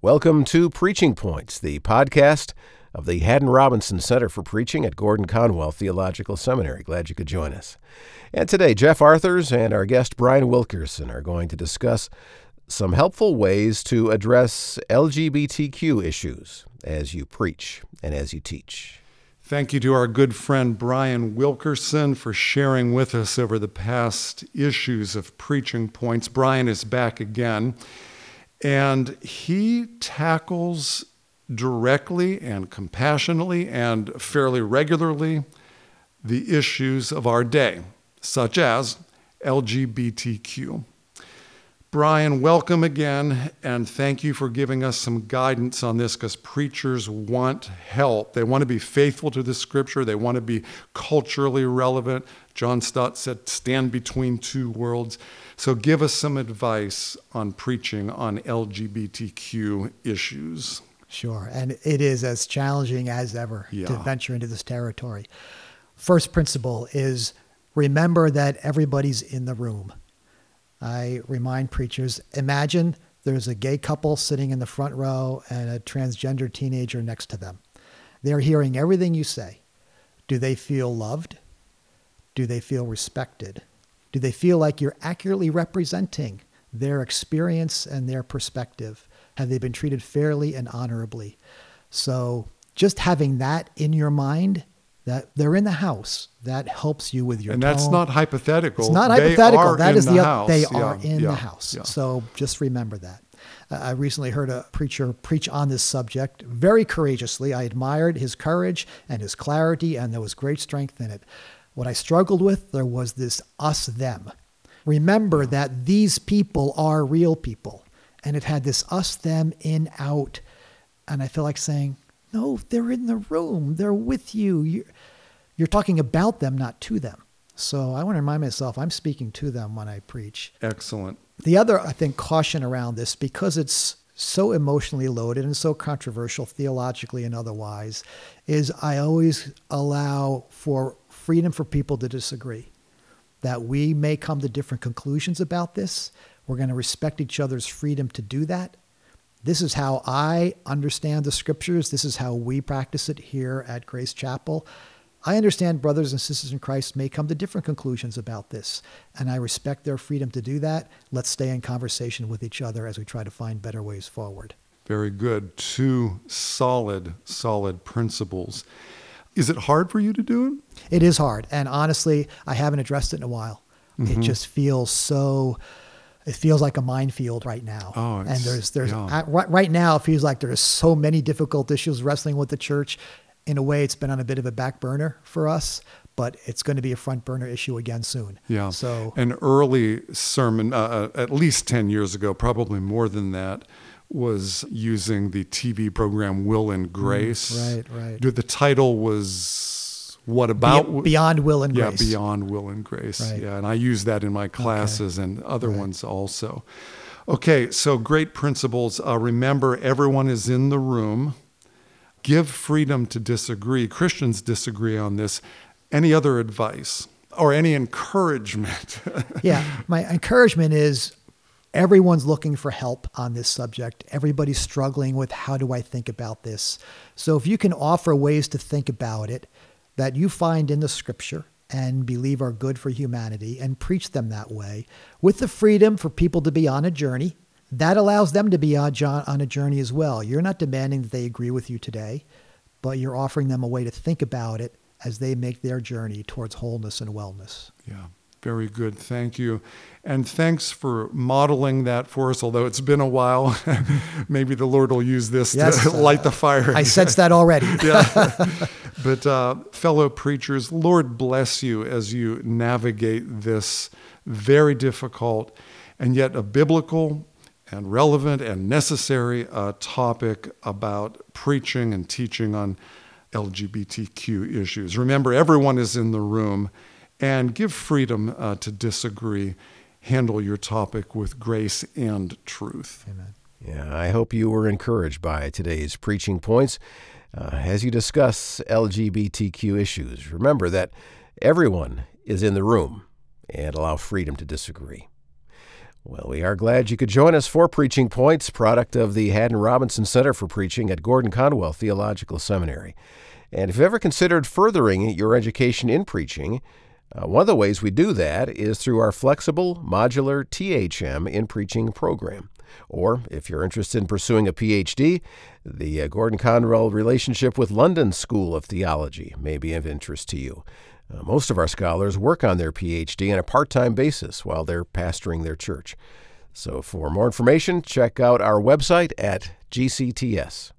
Welcome to Preaching Points, the podcast of the Haddon Robinson Center for Preaching at Gordon Conwell Theological Seminary. Glad you could join us. And today, Jeff Arthurs and our guest Bryan Wilkerson are going to discuss some helpful ways to address LGBTQ issues as you preach and as you teach. Thank you to our good friend Bryan Wilkerson for sharing with us over the past issues of Preaching Points. Bryan is back again, and he tackles directly and compassionately and fairly regularly the issues of our day, such as LGBTQ. Bryan, welcome again, and thank you for giving us some guidance on this because preachers want help. They want to be faithful to the scripture, they want to be culturally relevant. John Stott said, stand between two worlds. So, give us some advice on preaching on LGBTQ issues. Sure, and it is as challenging as ever Yeah. to venture into this territory. First principle is remember that everybody's in the room. I remind preachers imagine there's a gay couple sitting in the front row and a transgender teenager next to them. They're hearing everything you say. Do they feel loved? Do they feel respected? Do they feel like you're accurately representing their experience and their perspective? Have they been treated fairly and honorably? So, just having that in your mind that they're in the house, that helps you with your And that's not hypothetical. It's not They hypothetical. That is the the, house. they Yeah, are in yeah, the house. yeah. So just remember that. Uh, I recently heard a preacher preach on this subject very courageously. I admired his courage and his clarity, and there was great strength in it. What I struggled with, there was this us them. Remember that these people are real people, and it had this us them in out, and I feel like saying, no, they're in the room. They're with you. You're, you're talking about them, not to them. So I want to remind myself I'm speaking to them when I preach. Excellent. The other, I think, caution around this, because it's so emotionally loaded and so controversial theologically and otherwise, is I always allow for freedom for people to disagree. That we may come to different conclusions about this. We're going to respect each other's freedom to do that. This is how I understand the scriptures. This is how we practice it here at Grace Chapel. I understand brothers and sisters in Christ may come to different conclusions about this, and I respect their freedom to do that. Let's stay in conversation with each other as we try to find better ways forward. Very good. Two solid, solid principles. Is it hard for you to do it? It is hard, and honestly, I haven't addressed it in a while. Mm-hmm. It just feels so. It feels like a minefield right now. Oh, and there's there's yeah. uh, right, right now it feels like there's so many difficult issues wrestling with the church. In a way, it's been on a bit of a back burner for us, but it's going to be a front burner issue again soon. Yeah. So an early sermon, uh, uh, at least 10 years ago, probably more than that, was using the TV program Will and Grace. Mm, right, right. The title was What About Be- beyond will and yeah, grace. Yeah, beyond Will and Grace. Right. Yeah, and I use that in my classes and other Right. ones also. Okay, so great principles. Uh, remember, everyone is in the room. Give freedom to disagree. Christians disagree on this. Any other advice or any encouragement? yeah, my encouragement is everyone's looking for help on this subject. Everybody's struggling with how do I think about this. So if you can offer ways to think about it that you find in the scripture and believe are good for humanity and preach them that way with the freedom for people to be on a journey, that allows them to be on on a journey as well. You're not demanding that they agree with you today, but you're offering them a way to think about it as they make their journey towards wholeness and wellness. Yeah, very good. Thank you. And thanks for modeling that for us, although it's been a while. Maybe the Lord will use this Yes, to uh, light the fire. I sense that already. But uh, fellow preachers, Lord bless you as you navigate this very difficult and yet a biblical and relevant and necessary uh, topic about preaching and teaching on LGBTQ issues. Remember, everyone is in the room and give freedom uh, to disagree. Handle your topic with grace and truth. Amen. Yeah, I hope you were encouraged by today's preaching points uh, as you discuss LGBTQ issues. Remember that everyone is in the room and allow freedom to disagree. Well, we are glad you could join us for Preaching Points, product of the Haddon Robinson Center for Preaching at Gordon Conwell Theological Seminary. And if you've ever considered furthering your education in preaching, uh, one of the ways we do that is through our flexible modular THM in preaching program. Or if you're interested in pursuing a PhD, the uh, Gordon Conwell relationship with London School of Theology may be of interest to you. Uh, most of our scholars work on their PhD on a part time basis while they're pastoring their church. So for more information, check out our website at gcts.edu.